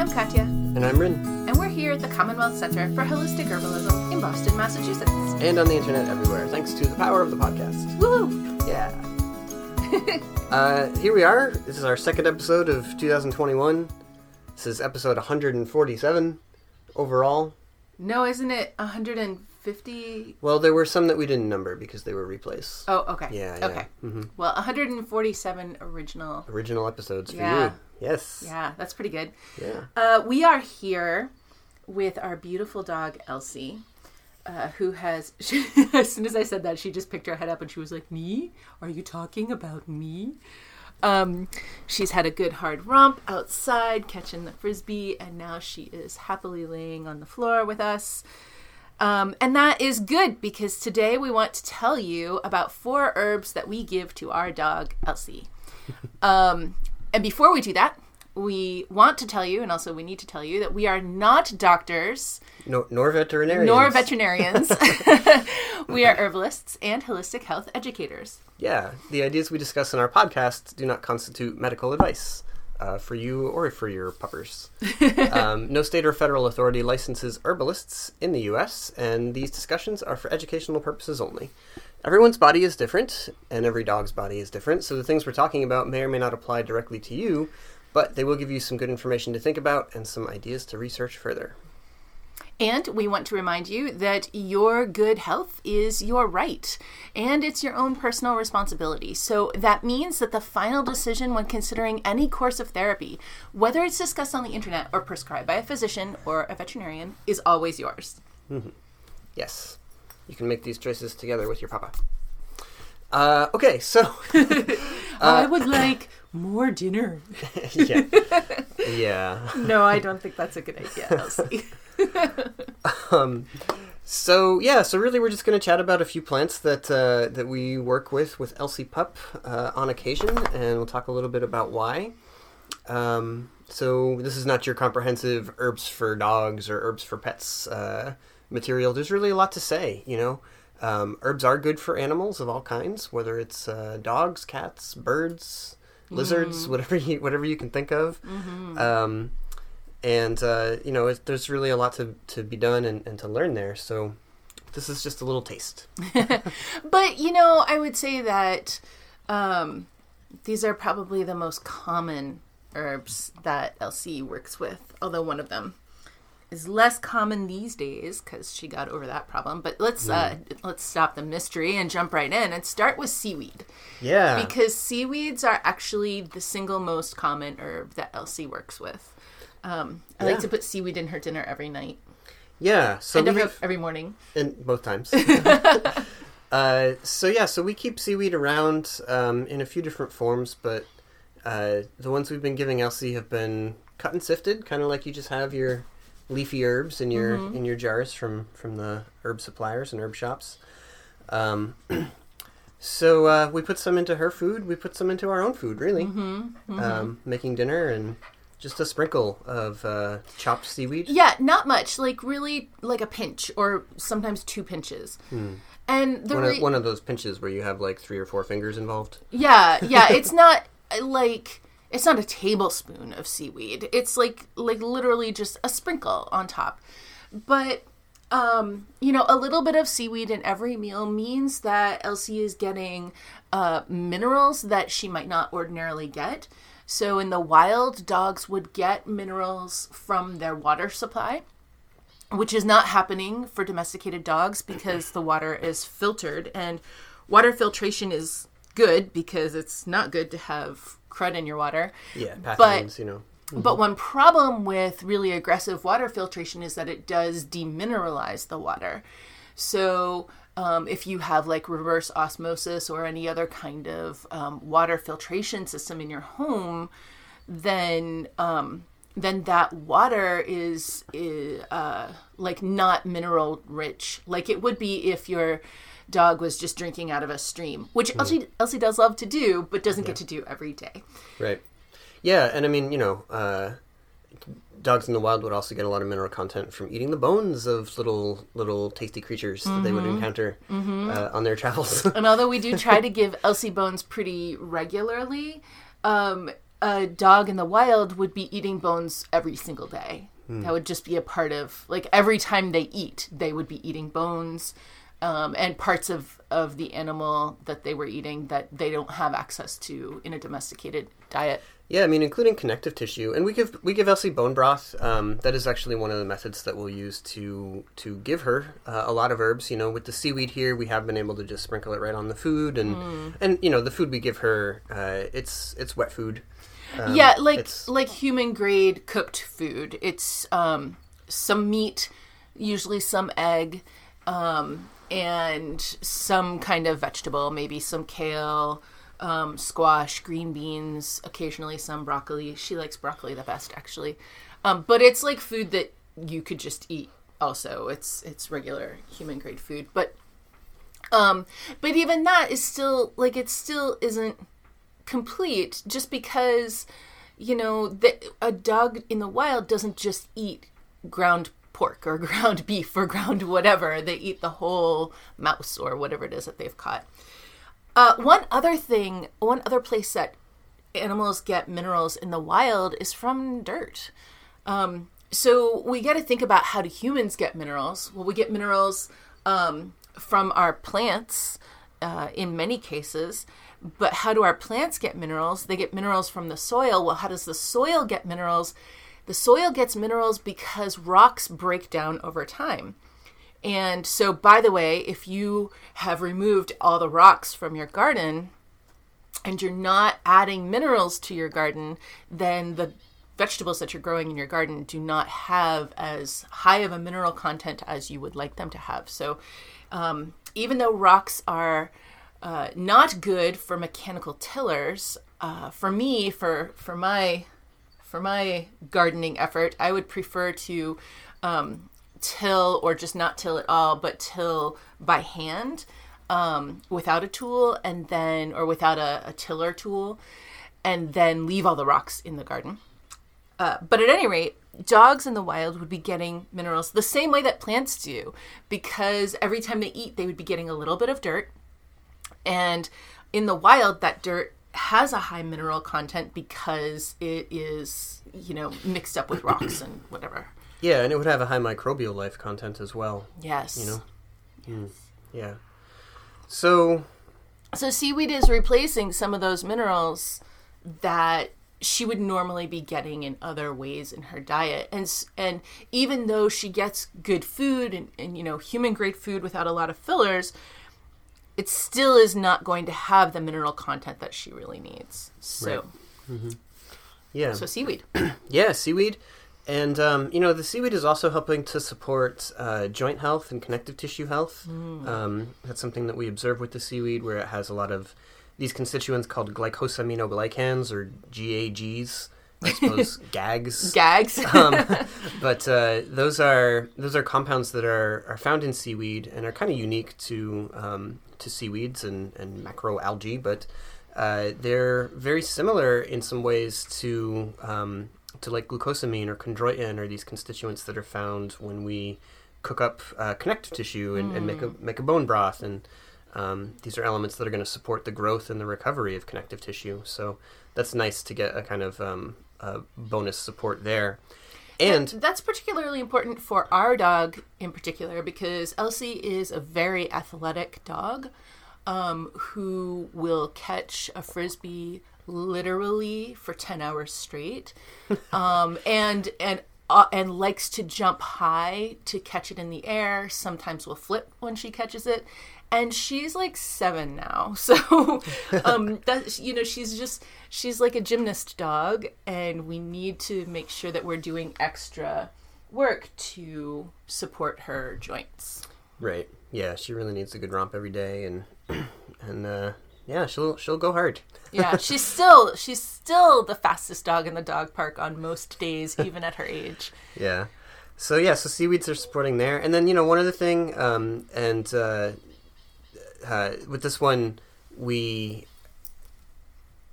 I'm Katya, And I'm Rin. and we're here at the Commonwealth Center for Holistic Herbalism in Boston, Massachusetts. And on the internet everywhere, thanks to the power of the podcast. Woo! Yeah. uh, here we are. This is our second episode of 2021. This is episode 147 overall. No, isn't it 150? Well, there were some that we didn't number because they were replays. Oh, okay. Yeah, yeah. Okay. hmm Well, 147 original. Original episodes for Yeah. you. Yes. Yeah, that's pretty good. Yeah. Uh, we are here with our beautiful dog Elsie, uh, who has. She, as soon as I said that, she just picked her head up and she was like, "Me? Are you talking about me?" Um, she's had a good hard romp outside, catching the frisbee, and now she is happily laying on the floor with us. Um, and that is good because today we want to tell you about four herbs that we give to our dog Elsie. Um, and before we do that, we want to tell you, and also we need to tell you, that we are not doctors No, nor veterinarians. nor veterinarians. we are herbalists and holistic health educators. Yeah. The ideas we discuss in our podcast do not constitute medical advice. Uh, for you or for your puppers. um, no state or federal authority licenses herbalists in the U.S., and these discussions are for educational purposes only. Everyone's body is different, and every dog's body is different, so the things we're talking about may or may not apply directly to you, but they will give you some good information to think about and some ideas to research further. And we want to remind you that your good health is your right and it's your own personal responsibility. So that means that the final decision when considering any course of therapy, whether it's discussed on the internet or prescribed by a physician or a veterinarian, is always yours. Yes, you can make these choices together with your puppa. Uh, okay, so I would like more dinner. yeah, yeah. No, I don't think that's a good idea, Elsie. Um, so yeah, so really, we're just going to chat about a few plants that uh, that we work with with Elsie Pup uh, on occasion, and we'll talk a little bit about why. Um, so this is not your comprehensive herbs for dogs or herbs for pets uh, material. There's really a lot to say, you know. Um, herbs are good for animals of all kinds, whether it's uh, dogs, cats, birds, lizards, whatever you whatever you can think of. Um, and uh, you know, it, there's really a lot to, to be done and, and to learn there. So this is just a little taste. But you know, I would say that um, these are probably the most common herbs that Elsie works with. Although one of them is less common these days because she got over that problem. But let's uh, let's stop the mystery and jump right in and start with seaweed Yeah, because seaweeds are actually the single most common herb that Elsie works with. Um, I like to put seaweed in her dinner every night yeah. So and we every, morning. in both times. uh, so yeah, so we keep seaweed around um, in a few different forms, but uh, the ones we've been giving Elsie have been cut and sifted, kind of like you just have your leafy herbs in your in your jars from from the herb suppliers and herb shops. Um, so uh, we put some into her food. We put some into our own food, really, Um, making dinner and just a sprinkle of uh, chopped seaweed. Yeah, not much. Like really, like a pinch or sometimes two pinches. And the One re- of, one of those pinches where you have like three or four fingers involved. yeah, yeah, it's not uh, like it's not a tablespoon of seaweed. It's like like literally just a sprinkle on top. But um, you know, a little bit of seaweed in every meal means that Elsie is getting uh, minerals that she might not ordinarily get. So in the wild, dogs would get minerals from their water supply which is not happening for domesticated dogs because the water is filtered and water filtration is good because it's not good to have crud in your water. Yeah, pathogens, you know. But one problem with really aggressive water filtration is that it does demineralize the water. So, um, if you have like reverse osmosis or any other kind of um, water filtration system in your home, then um, then that water is, is uh, like not mineral rich, like it would be if your dog was just drinking out of a stream, which Elsie, Elsie does love to do, but doesn't get to do every day. Right. Yeah, and I mean, you know, uh, dogs in the wild would also get a lot of mineral content from eating the bones of little little tasty creatures that they would encounter uh, on their travels. And although we do try to give Elsie bones pretty regularly, um, a dog in the wild would be eating bones every single day. That would just be a part of like every time they eat, they would be eating bones um, and parts of of the animal that they were eating that they don't have access to in a domesticated diet. Yeah, I mean, including connective tissue, and we give we give Elsie bone broth. Um, that is actually one of the methods that we'll use to to give her uh, a lot of herbs. You know, with the seaweed here, we have been able to just sprinkle it right on the food, and and you know, the food we give her, uh, it's it's wet food. Um, yeah, like it's- like human grade cooked food. It's um, some meat, usually some egg, um, and some kind of vegetable, maybe some kale, um, squash, green beans, occasionally some broccoli. She likes broccoli the best, actually. Um, but it's like food that you could just eat. Also, it's it's regular human grade food, but um, but even that is still like it still isn't complete just because you know that a dog in the wild doesn't just eat ground pork or ground beef or ground whatever. They eat the whole mouse or whatever it is that they've caught. Uh, one other thing one other place that animals get minerals in the wild is from dirt. Um, so we got to think about how do humans get minerals? Well we get minerals um, from our plants uh, in many cases. But how do our plants get minerals? They get minerals from the soil. Well how does the soil get minerals the soil gets minerals because rocks break down over time and so by the way if you have removed all the rocks from your garden and you're not adding minerals to your garden, then the vegetables that you're growing in your garden do not have as high of a mineral content as you would like them to have. So, um, even though rocks are uh, not good for mechanical tillers, uh, for me, for for my for my gardening effort, I would prefer to um, till or just not till at all, but till by hand um, without a tool and then, or without a, a tiller tool, and then leave all the rocks in the garden. Uh, but at any rate, dogs in the wild would be getting minerals the same way that plants do, because every time they eat, they would be getting a little bit of dirt. And in the wild, that dirt has a high mineral content because it is, you know, mixed up with rocks and whatever. yeah, and it would have a high microbial life content as well. Yes. You know. Mm, yeah. So So seaweed is replacing some of those minerals that she would normally be getting in other ways in her diet. And and even though she gets good food and, and you know human grade food without a lot of fillers, it still is not going to have the mineral content that she really needs. So yeah, so seaweed. yeah, seaweed, and um, you know the seaweed is also helping to support uh, joint health and connective tissue health. Um, that's something that we observe with the seaweed, where it has a lot of these constituents called glycosaminoglycans or GAGs. I suppose gags. Gags. um, but uh, those are those are compounds that are, are found in seaweed and are kind of unique to um, to seaweeds and, and macroalgae, but uh, they're very similar in some ways to um, to like glucosamine or chondroitin or these constituents that are found when we cook up uh, connective tissue and, and make a make a bone broth and um, these are elements that are going to support the growth and the recovery of connective tissue. So that's nice to get a kind of um, a bonus support there. And that's particularly important for our dog in particular because Elsie is a very athletic dog um, who will catch a frisbee literally for 10 hours straight. Um, and and uh, and likes to jump high to catch it in the air sometimes will flip when she catches it. And she's like seven now so um that you know she's just she's like a gymnast dog and we need to make sure that we're doing extra work to support her joints. Right, yeah, she really needs a good romp every day, and and uh, yeah, she'll she'll go hard. yeah she's still she's still the fastest dog in the dog park on most days even at her age Yeah. So yeah, so seaweeds are supporting there, and then you know one other thing, um, and uh, uh, with this one we,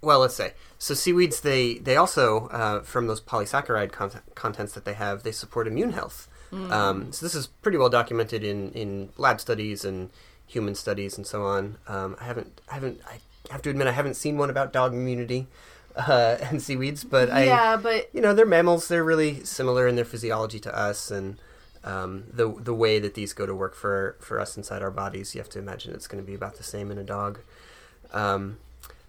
well, let's say so seaweeds they they also uh, from those polysaccharide content, contents that they have they support immune health. Um, so this is pretty well documented in in lab studies and human studies and so on. Um, I haven't I haven't I have to admit I haven't seen one about dog immunity. uh, and seaweeds, but I yeah, but you know they're mammals. They're really similar in their physiology to us, and um, the the way that these go to work for for us inside our bodies. You have to imagine it's going to be about the same in a dog. Um,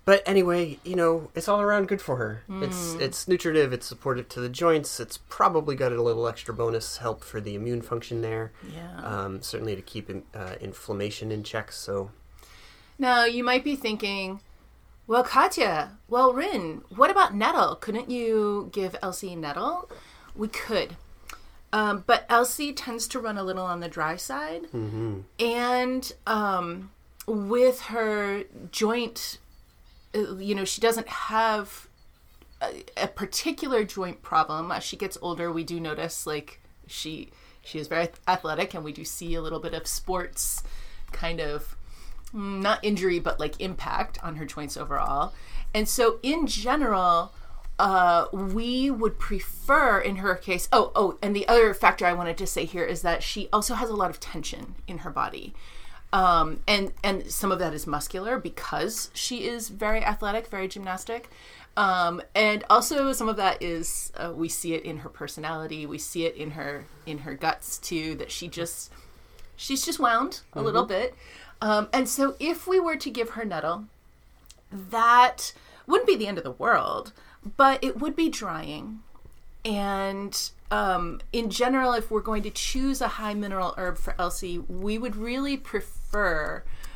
but anyway, you know, it's all around good for her. It's it's nutritive. It's supportive to the joints. It's probably got a little extra bonus help for the immune function there. yeah. Um, certainly to keep in, uh, inflammation in check. So Now, you might be thinking, well, Katya, well, Rin, what about nettle? Couldn't you give Elsie nettle? We could. Um, but Elsie tends to run a little on the dry side. And um, with her joint, you know, she doesn't have a, a particular joint problem. As she gets older, we do notice, like, she she is very athletic, and we do see a little bit of sports kind of mm, not injury but like impact on her joints overall and so in general uh, we would prefer in her case oh oh and the other factor i wanted to say here is that she also has a lot of tension in her body um, and and some of that is muscular because she is very athletic very gymnastic um, and also some of that is uh, we see it in her personality we see it in her in her guts too that she just she's just wound a little bit. Um, and so if we were to give her nettle, that wouldn't be the end of the world, but it would be drying. And um, in general, if we're going to choose a high mineral herb for Elsie, we would really prefer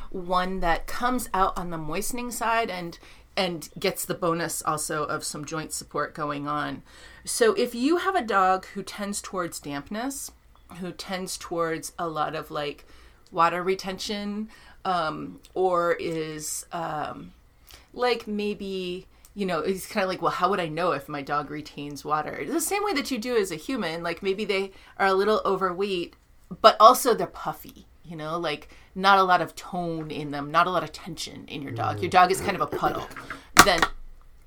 one that comes out on the moistening side and and gets the bonus also of some joint support going on. So if you have a dog who tends towards dampness, who tends towards a lot of like water retention, um, or is um, like maybe you know it's kind of like well how would i know if my dog retains water the same way that you do as a human like maybe they are a little overweight but also they're puffy you know like not a lot of tone in them not a lot of tension in your dog. Your dog is kind of a puddle. Then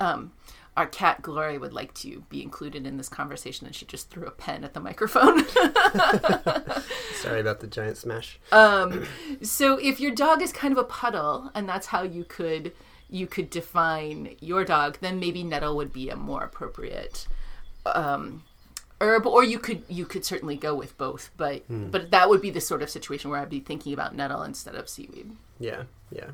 um our cat glory would like to be included in this conversation and she just threw a pen at the microphone. Sorry about the giant smash. um, so if your dog is kind of a puddle, and that's how you could you could define your dog, then maybe nettle would be a more appropriate um, herb, or you could you could certainly go with both. But but that would be the sort of situation where I'd be thinking about nettle instead of seaweed. Yeah, yeah.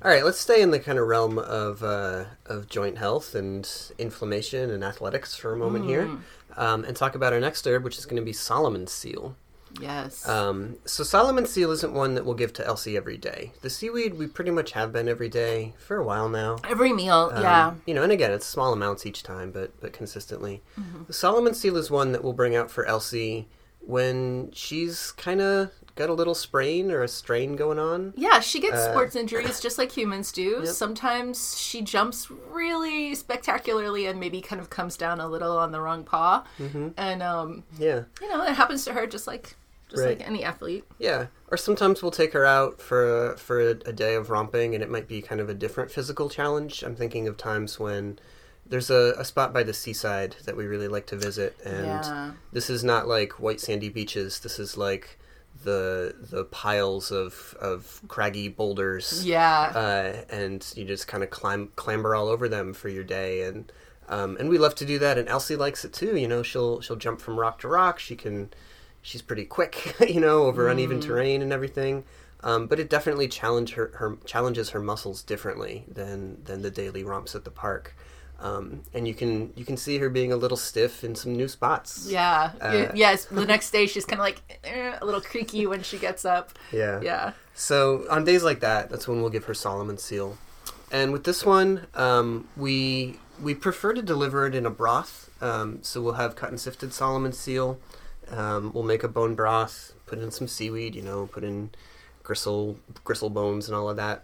All right, let's stay in the kind of realm of uh, of joint health and inflammation and athletics for a moment here, um, and talk about our next herb, which is going to be Solomon's seal. Yes. Um, so Solomon seal isn't one that we'll give to Elsie every day. The seaweed we pretty much have been every day for a while now. Every meal, Um, yeah. You know, and again, it's small amounts each time, but but consistently. The Solomon seal is one that we'll bring out for Elsie when she's kind of got a little sprain or a strain going on. Yeah, she gets Uh, sports injuries just like humans do. Sometimes she jumps really spectacularly and maybe kind of comes down a little on the wrong paw, and um, Yeah. you know it happens to her just like just Right. like any athlete. Yeah, or sometimes we'll take her out for a, for a, a day of romping, and it might be kind of a different physical challenge. I'm thinking of times when there's a, a spot by the seaside that we really like to visit, and Yeah. this is not like white sandy beaches. This is like the the piles of of craggy boulders, Yeah, uh, and you just kind of climb clamber all over them for your day, and um, and we love to do that. And Elsie likes it too. You know, she'll she'll jump from rock to rock. She can, she's pretty quick. You know, over uneven terrain and everything. Um, but it definitely challenge her, her challenges her muscles differently than than the daily romps at the park. Um, and you can you can see her being a little stiff in some new spots. yeah, Uh, yes. The next day she's kind of like eh, a little creaky when she gets up. Yeah. Yeah, So on days like that, that's when we'll give her Solomon seal. And with this one, um, we we prefer to deliver it in a broth. Um, so we'll have cut and sifted Solomon seal. Um, we'll make a bone broth, put in some seaweed, you know, put in gristle gristle bones and all of that.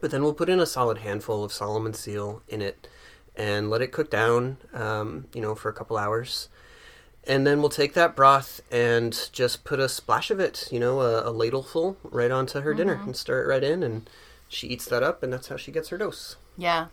But then we'll put in a solid handful of Solomon seal in it, and let it cook down, um, you know, for a couple hours. And then we'll take that broth and just put a splash of it, you know, a, a ladleful right onto her dinner and stir it right in. And she eats that up, and that's how she gets her dose. yeah,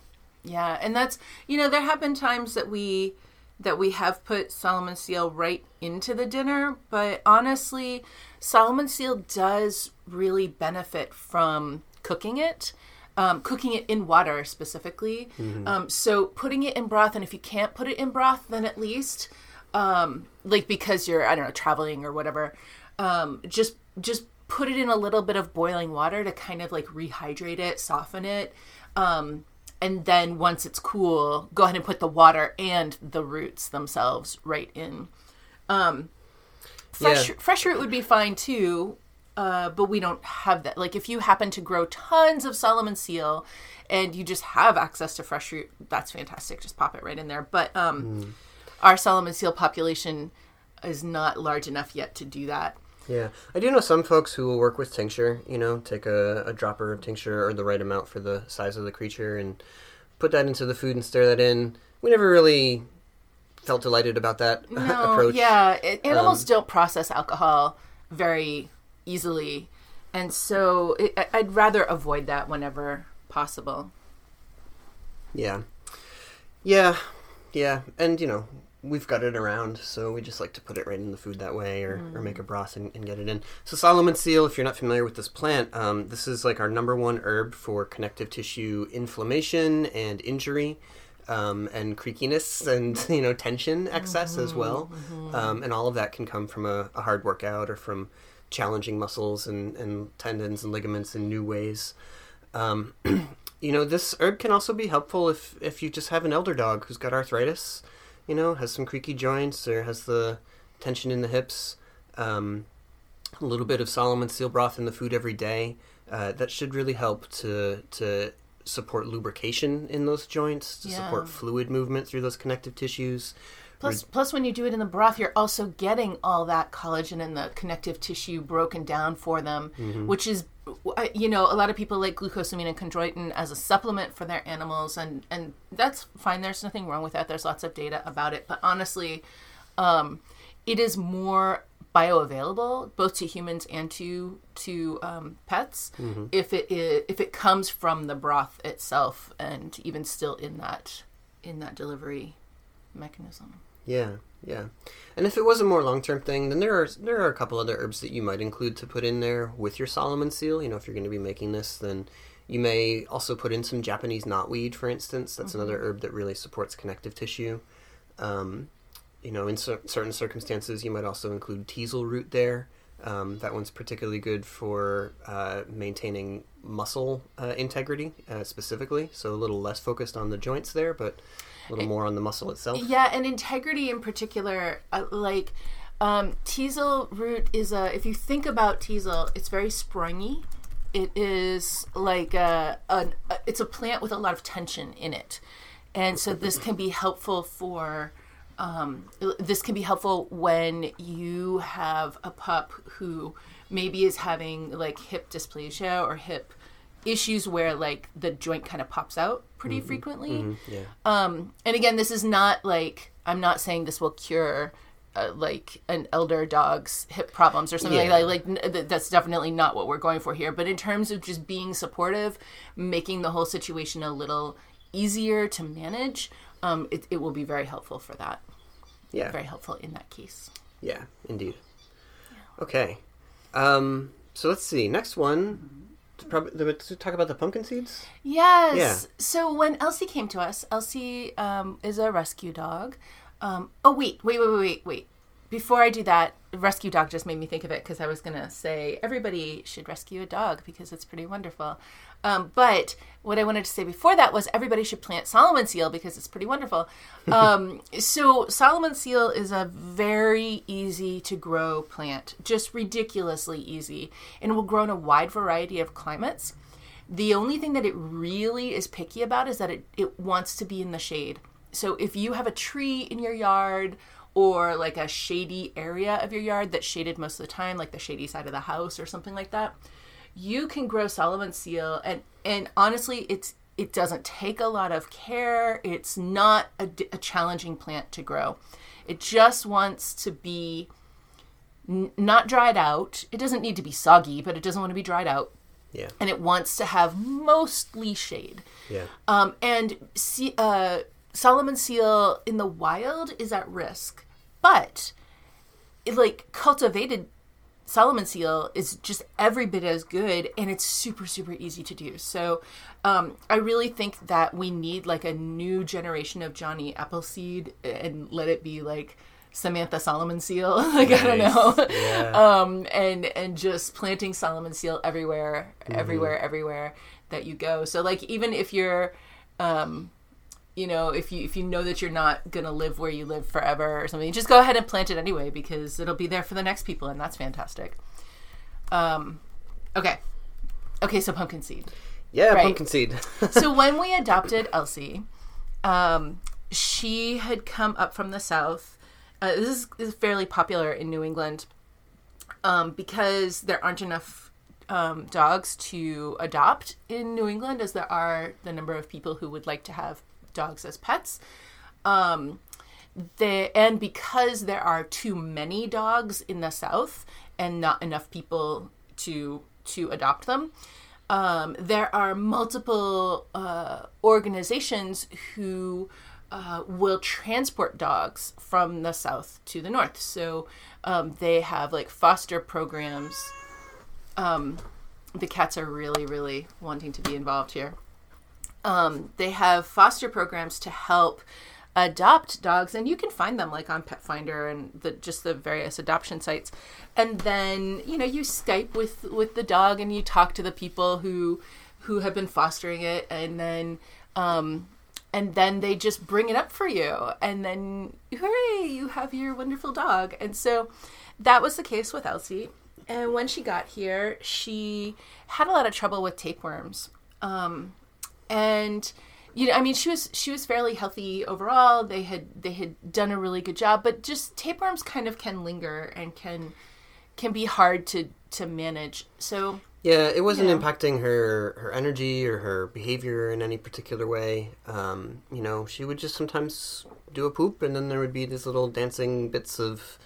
yeah. And that's you know there have been times that we that we have put Solomon seal right into the dinner, but honestly, Solomon seal does really benefit from cooking it. Um, cooking it in water specifically. Um, so putting it in broth, and if you can't put it in broth, then at least, um, like because you're I don't know traveling or whatever, um, just just put it in a little bit of boiling water to kind of like rehydrate it, soften it. Um, and then once it's cool, go ahead and put the water and the roots themselves right in. Um, fresh Yeah. fresh root would be fine too, uh, but we don't have that. Like if you happen to grow tons of Solomon seal and you just have access to fresh root, that's fantastic. Just pop it right in there. But um, our Solomon seal population is not large enough yet to do that. Yeah, I do know some folks who will work with tincture. You know, take a, a dropper of tincture or the right amount for the size of the creature and put that into the food and stir that in. We never really felt delighted about that No, approach. yeah, it, animals don't process alcohol very easily, and so it, I'd rather avoid that whenever possible. Yeah. Yeah. Yeah. And, you know, we've got it around, so we just like to put it right in the food that way or, or make a broth and, and get it in. So, Solomon seal, if you're not familiar with this plant, um, this is like our number one herb for connective tissue inflammation and injury. Um, and creakiness and you know tension excess as well, um, and all of that can come from a, a hard workout or from challenging muscles and, and tendons and ligaments in new ways. Um, you know, this herb can also be helpful if if you just have an elder dog who's got arthritis, you know, has some creaky joints or has the tension in the hips. Um, a little bit of Solomon seal broth in the food every day. Uh, that should really help to to support lubrication in those joints, to Yeah. support fluid movement through those connective tissues. Plus, plus, when you do it in the broth, you're also getting all that collagen and the connective tissue broken down for them, which is, uh, you know, a lot of people like glucosamine and chondroitin as a supplement for their animals, and and that's fine. There's nothing wrong with that. There's lots of data about it, but honestly, um, it is more bioavailable both to humans and to to um, pets if it is, if it comes from the broth itself, and even still in that in that delivery mechanism. Yeah, yeah. And if it was a more long term thing, then there are there are a couple other herbs that you might include to put in there with your Solomon seal. You know, if you're going to be making this, then you may also put in some Japanese knotweed, for instance. That's another herb that really supports connective tissue. Um, you know, in cer- certain circumstances, you might also include teasel root there. Um, that one's particularly good for uh, maintaining muscle uh, integrity uh, specifically. So a little less focused on the joints there, but a little more on the muscle itself. Yeah, and integrity in particular, uh, like um, teasel root is a. If you think about teasel, it's very springy. It is like a, an a, it's a plant with a lot of tension in it, and so this can be helpful for. Um, this can be helpful when you have a pup who maybe is having like hip dysplasia or hip issues where like the joint kind of pops out pretty frequently. Yeah. Um, and again, this is not like I'm not saying this will cure uh, like an elder dog's hip problems or something Yeah. like that. Like n- th- that's definitely not what we're going for here. But in terms of just being supportive, making the whole situation a little easier to manage, um, it, it will be very helpful for that. Yeah. Very helpful in that case. Yeah, indeed. Okay. Um, so let's see. Next one. Probably to talk about the pumpkin seeds. Yes. Yeah. So when Elsie came to us, Elsie um, is a rescue dog. Um, oh wait, wait, wait, wait, wait, wait. Before I do that, rescue dog just made me think of it because I was gonna say everybody should rescue a dog because it's pretty wonderful. Um, but what I wanted to say before that was everybody should plant Solomon seal because it's pretty wonderful. Um, so Solomon seal is a very easy to grow plant, just ridiculously easy, and will grow in a wide variety of climates. The only thing that it really is picky about is that it, it wants to be in the shade. So if you have a tree in your yard or like a shady area of your yard that's shaded most of the time, like the shady side of the house or something like that, you can grow Solomon seal and and honestly it's it doesn't take a lot of care. It's not a challenging plant to grow. It just wants to be n- not dried out. It doesn't need to be soggy, but it doesn't want to be dried out Yeah. and it wants to have mostly shade. Yeah. Um, and see, uh, Solomon seal in the wild is at risk, but it, like cultivated Solomon seal is just every bit as good and it's super super easy to do. So um, I really think that we need like a new generation of Johnny Appleseed and let it be like Samantha Solomon seal. like I don't know. Yeah. um, and and just planting Solomon seal everywhere, everywhere, everywhere that you go. So like even if you're um, you know, if you if you know that you're not gonna live where you live forever or something, just go ahead and plant it anyway because it'll be there for the next people, and that's fantastic. Um, okay, okay, so pumpkin seed. Yeah, Right. pumpkin seed. So when we adopted Elsie, um, she had come up from the south. Uh, this is, is fairly popular in New England um, because there aren't enough um, dogs to adopt in New England as there are the number of people who would like to have dogs as pets. Um, the, and because there are too many dogs in the South and not enough people to to adopt them, um, there are multiple uh, organizations who uh, will transport dogs from the south to the north. So um, they have like foster programs. Um, the cats are really, really wanting to be involved here. Um, they have foster programs to help adopt dogs, and you can find them like on Petfinder and the just the various adoption sites. And then you know you Skype with with the dog, and you talk to the people who who have been fostering it, and then um, and then they just bring it up for you, and then hooray, you have your wonderful dog. And so that was the case with Elsie. And when she got here, she had a lot of trouble with tapeworms. Um, and you know, I mean, she was she was fairly healthy overall. They had they had done a really good job, but just tapeworms kind of can linger and can can be hard to to manage. So Yeah, it wasn't Yeah. impacting her her energy or her behavior in any particular way. Um, you know, she would just sometimes do a poop, and then there would be these little dancing bits of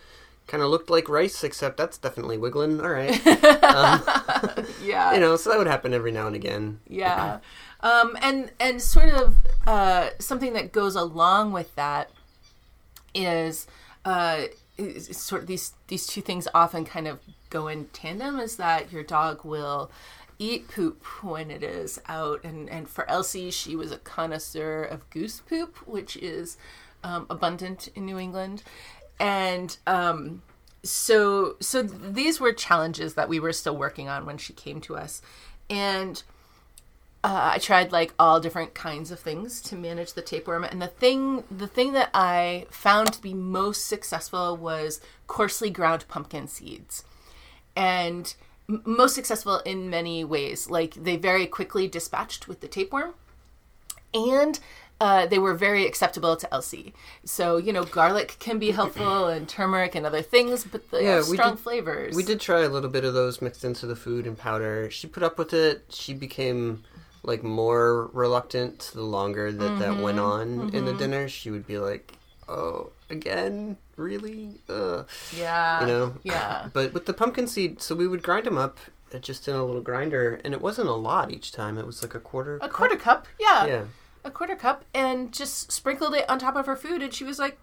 kind of looked like rice, except that's definitely wiggling. All right, yeah, you know, so that would happen every now and again. yeah um and and sort of uh something that goes along with that is uh sort of these these two things often kind of go in tandem is that your dog will eat poop when it is out. And and for Elsie she was a connoisseur of goose poop which is um, abundant in New England. And um so so these were challenges that we were still working on when she came to us. And uh, I tried like all different kinds of things to manage the tapeworm, and the thing the thing that I found to be most successful was coarsely ground pumpkin seeds, and m- most successful in many ways. Like they very quickly dispatched with the tapeworm, and uh, they were very acceptable to Elsie. So you know, garlic can be helpful, and turmeric and other things, but they Yeah, have we strong did- flavors. We did try a little bit of those mixed into the food and powder. She put up with it. She became like more reluctant the longer that that mm-hmm. went on in the mm-hmm. dinner. She would be like, "Oh, again, really?" Ugh. yeah, you know? Yeah. but with the pumpkin seed so we would grind them up uh, just in a little grinder and it wasn't a lot each time. It was like a quarter A quarter cup, yeah. yeah. A quarter cup and just sprinkled it on top of her food and she was like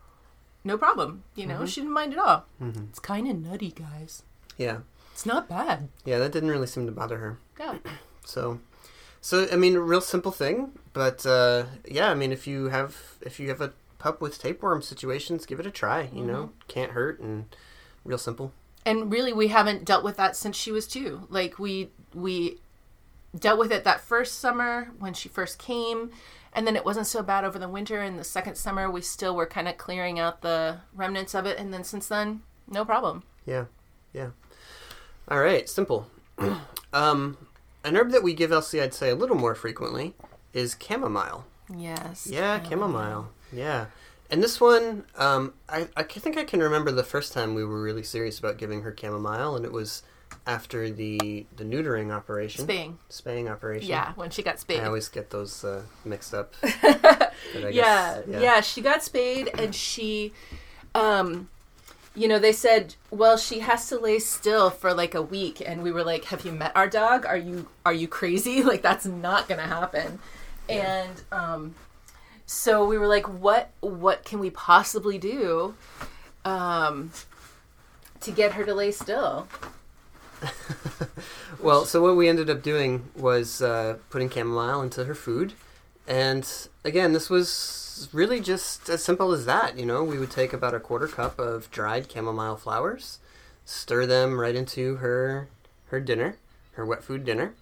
no problem. You know? Mm-hmm. She didn't mind at all. It's kind of nutty guys. Yeah. It's not bad. Yeah that didn't really seem to bother her. Yeah. So so i mean a real simple thing but uh yeah i mean if you have if you have a pup with tapeworm situations give it a try you know? Can't hurt and real simple. And really we haven't dealt with that since she was two. Like we we dealt with it that first summer when she first came and then it wasn't so bad over the winter and the second summer we still were kind of clearing out the remnants of it and then since then no problem. Yeah, yeah. All right, simple. um, an herb that we give Elsie, I'd say, a little more frequently is chamomile. yes Yeah, chamomile. Yeah. And this one, um, I, I think I can remember the first time we were really serious about giving her chamomile, and it was after the the neutering operation, spaying spaying operation. yeah when she got spayed I always get those uh, mixed up. Yeah, guess- yeah, She got spayed, and she, um, you know, they said, well, she has to lay still for like a week, and we were like, have you met our dog? Are you are you crazy? Like that's not gonna happen. And um, so we were like, what what can we possibly do, um, to get her to lay still? well, so what we ended up doing was uh, putting chamomile into her food, and again, this was really just as simple as that. You know, we would take about a quarter cup of dried chamomile flowers, stir them right into her her dinner, her wet food dinner,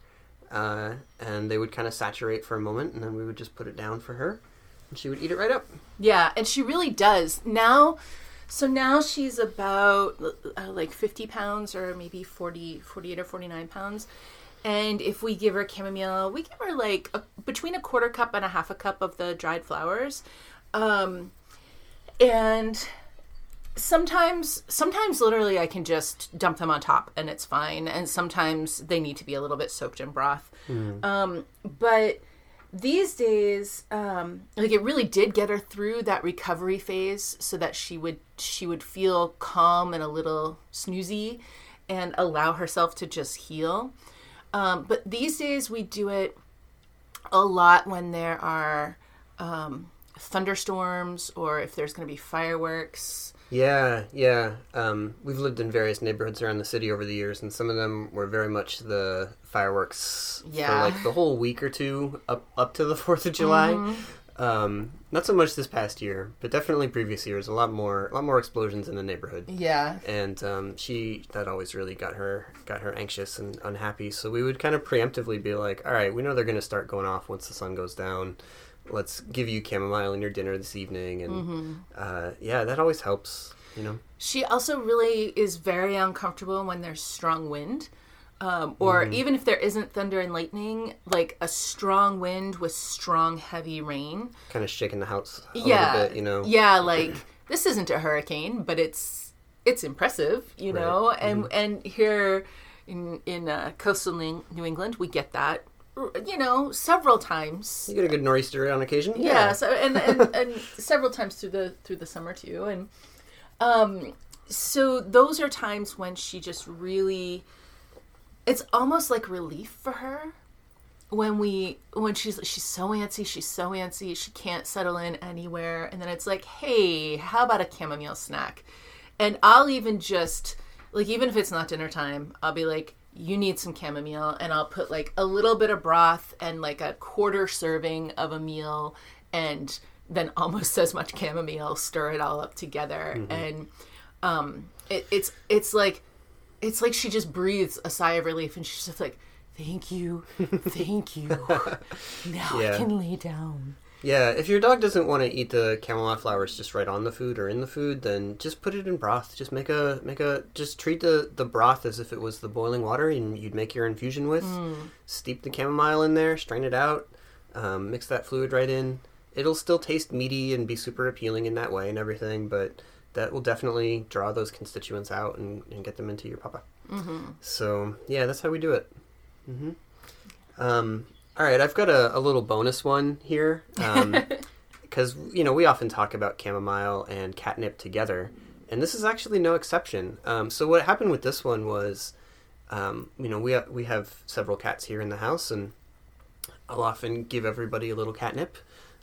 uh, and they would kind of saturate for a moment, and then we would just put it down for her, and she would eat it right up. Yeah, and she really does. Now, so now she's about uh, like 50 pounds or maybe 40, 48 or 49 pounds. And if we give her chamomile, we give her like a, between a quarter cup and a half a cup of the dried flowers. Um, and sometimes sometimes literally i can just dump them on top and it's fine. And sometimes they need to be a little bit soaked in broth. Um, but these days um, like it really did get her through that recovery phase so that she would she would feel calm and a little snoozy and allow herself to just heal um, but these days we do it a lot when there are um, thunderstorms or if there's going to be fireworks Yeah, yeah. Um, we've lived in various neighborhoods around the city over the years, and some of them were very much the fireworks for Yeah. like the whole week or two up up to the Fourth of July. Mm-hmm. Um, not so much this past year, but definitely previous years. A lot more, a lot more explosions in the neighborhood. yeah and um, she that always really got her got her anxious and unhappy. So we would kind of preemptively be like, "All right, we know they're going to start going off once the sun goes down. Let's give you chamomile in your dinner this evening." And Mm-hmm. uh, yeah, that always helps. You know, She also really is very uncomfortable when there's strong wind. Um, or even if there isn't thunder and lightning, like a strong wind with strong, heavy rain. kind of shaking the house a yeah. little bit. You know, Yeah, like this isn't a hurricane, but it's it's impressive, you Right. know. And and here in in uh, coastal New England, we get that, you know, several times. you get a good nor'easter on occasion. yeah, so and, and and several times through the through the summer too and um so those are times when she just really it's almost like relief for her when we when she's she's so antsy she's so antsy she can't settle in anywhere and then it's like hey how about a chamomile snack? And i'll even just like even if it's not dinner time i'll be like you need some chamomile and i'll put like a little bit of broth and like a quarter serving of a meal and then almost as much chamomile stir it all up together. And um it, it's it's like it's like she just breathes a sigh of relief and she's just like thank you thank you now Yeah. i can lay down Yeah, if your dog doesn't want to eat the chamomile flowers just right on the food or in the food, then just put it in broth. Just make a make a just treat the the broth as if it was the boiling water and you'd make your infusion with. Steep the chamomile in there, strain it out, um, mix that fluid right in. It'll still taste meaty and be super appealing in that way and everything, but that will definitely draw those constituents out and, and get them into your puppa. Mm-hmm. So yeah, that's how we do it. hmm Um, all right, I've got a, a little bonus one here. Um, because you know we often talk about chamomile and catnip together, and this is actually no exception. Um, so what happened with this one was, um, you know, we ha- we have several cats here in the house, and I'll often give everybody a little catnip,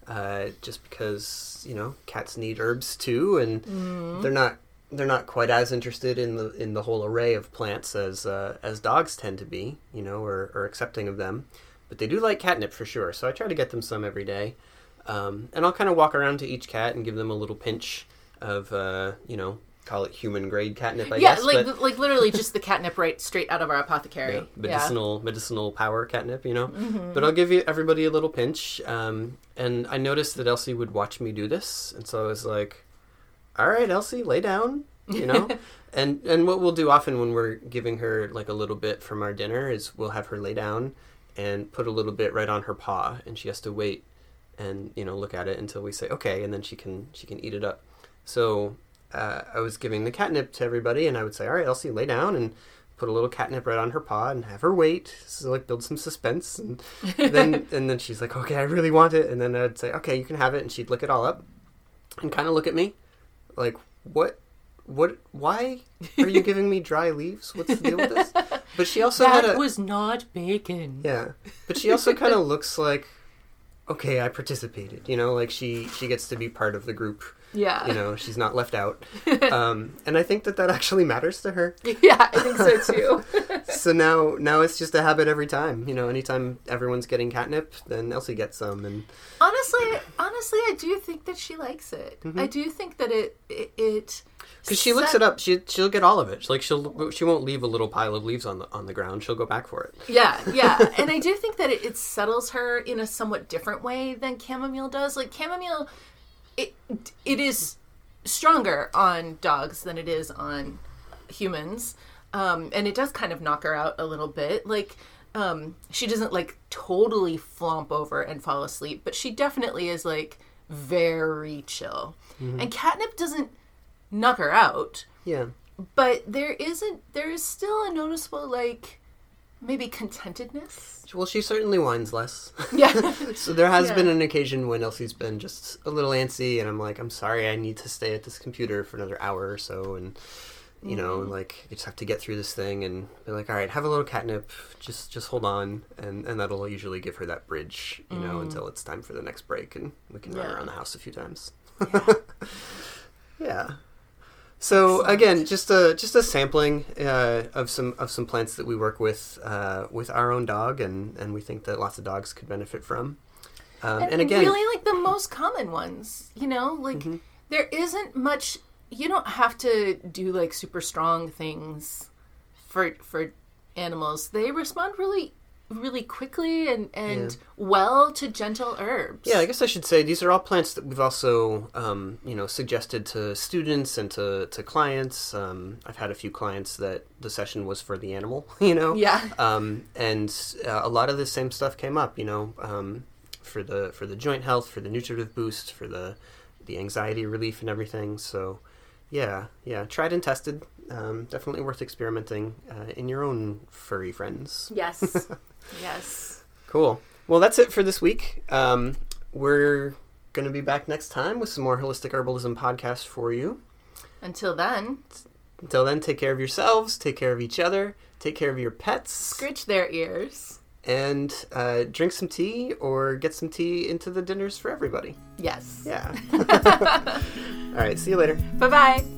uh, just because you know cats need herbs too, and they're not they're not quite as interested in the in the whole array of plants as uh, as dogs tend to be, you know, or, or accepting of them. But they do like catnip for sure, so I try to get them some every day. Um, and I'll kind of walk around to each cat and give them a little pinch of, uh, you know, call it human grade catnip, I guess. yeah guess. like but, like literally just the catnip right straight out of our apothecary yeah, yeah, medicinal medicinal power catnip, you know. Mm-hmm. But I'll give you everybody a little pinch. Um, and I noticed that Elsie would watch me do this, and so I was like, "All right, Elsie, lay down," you know. and and what we'll do often when we're giving her like a little bit from our dinner is we'll have her lay down and put a little bit right on her paw, and she has to wait and you know look at it until we say okay, and then she can she can eat it up. So uh, I was giving the catnip to everybody, and I would say, "All right, Elsie, lay down," and put a little catnip right on her paw and have her wait. So like build some suspense, and then and then she's like, "Okay, I really want it," and then I'd say, "Okay, you can have it," and she'd lick it all up, and kind of look at me, like, "What?" What? Why are you giving me dry leaves? What's the deal with this? But she also had that a was not bacon yeah, but she also kind of looks like, okay, I participated. You know, like she she gets to be part of the group Yeah. You know, she's not left out. Um, and I think that that actually matters to her. Yeah, I think so too. So now, now it's just a habit every time. You know, anytime everyone's getting catnip, then Elsie gets some, and honestly, honestly, I do think that she likes it. Mm-hmm. I do think that it it. it because she looks it up, she she'll get all of it. Like she'll she won't leave a little pile of leaves on the on the ground. She'll go back for it. Yeah, yeah, and I do think that it, it settles her in a somewhat different way than chamomile does. Like chamomile, it it is stronger on dogs than it is on humans, um, and it does kind of knock her out a little bit. Like um, she doesn't like totally flomp over and fall asleep, but she definitely is like very chill. And catnip doesn't knock her out Yeah. but there isn't there is still a noticeable like maybe contentedness Well, she certainly whines less. yeah so there has Yeah. been an occasion when Elsie's been just a little antsy, and I'm like, I'm sorry, I need to stay at this computer for another hour or so, and you know, Mm-hmm. like I just have to get through this thing, and they're like, all right, have a little catnip, just just hold on, and and that'll usually give her that bridge, you know, until it's time for the next break, and we can run Mm. Around the house a few times. yeah. Yeah. So again, just a just a sampling uh, of some of some plants that we work with uh, with our own dog, and and we think that lots of dogs could benefit from. Um, and, again, really like the most common ones you know like Mm-hmm. there isn't much you don't have to do like super strong things for for animals they respond really really quickly and and Yeah. well to gentle herbs yeah, I guess I should say these are all plants that we've also um, you know suggested to students and to to clients. Um, I've had a few clients that the session was for the animal, you know. yeah um, and uh, a lot of the same stuff came up. You know, um, for the for the joint health, for the nutritive boost, for the the anxiety relief and everything. So, yeah, yeah, tried and tested. Um, definitely worth experimenting uh, in your own furry friends. yes yes Cool. Well, that's it for this week. Um, we're going to be back next time with some more holistic herbalism podcasts for you. until then Until then, take care of yourselves, take care of each other, take care of your pets. scritch their ears and uh, drink some tea or get some tea into the dinners for everybody. yes Yeah. All right. See you later. bye bye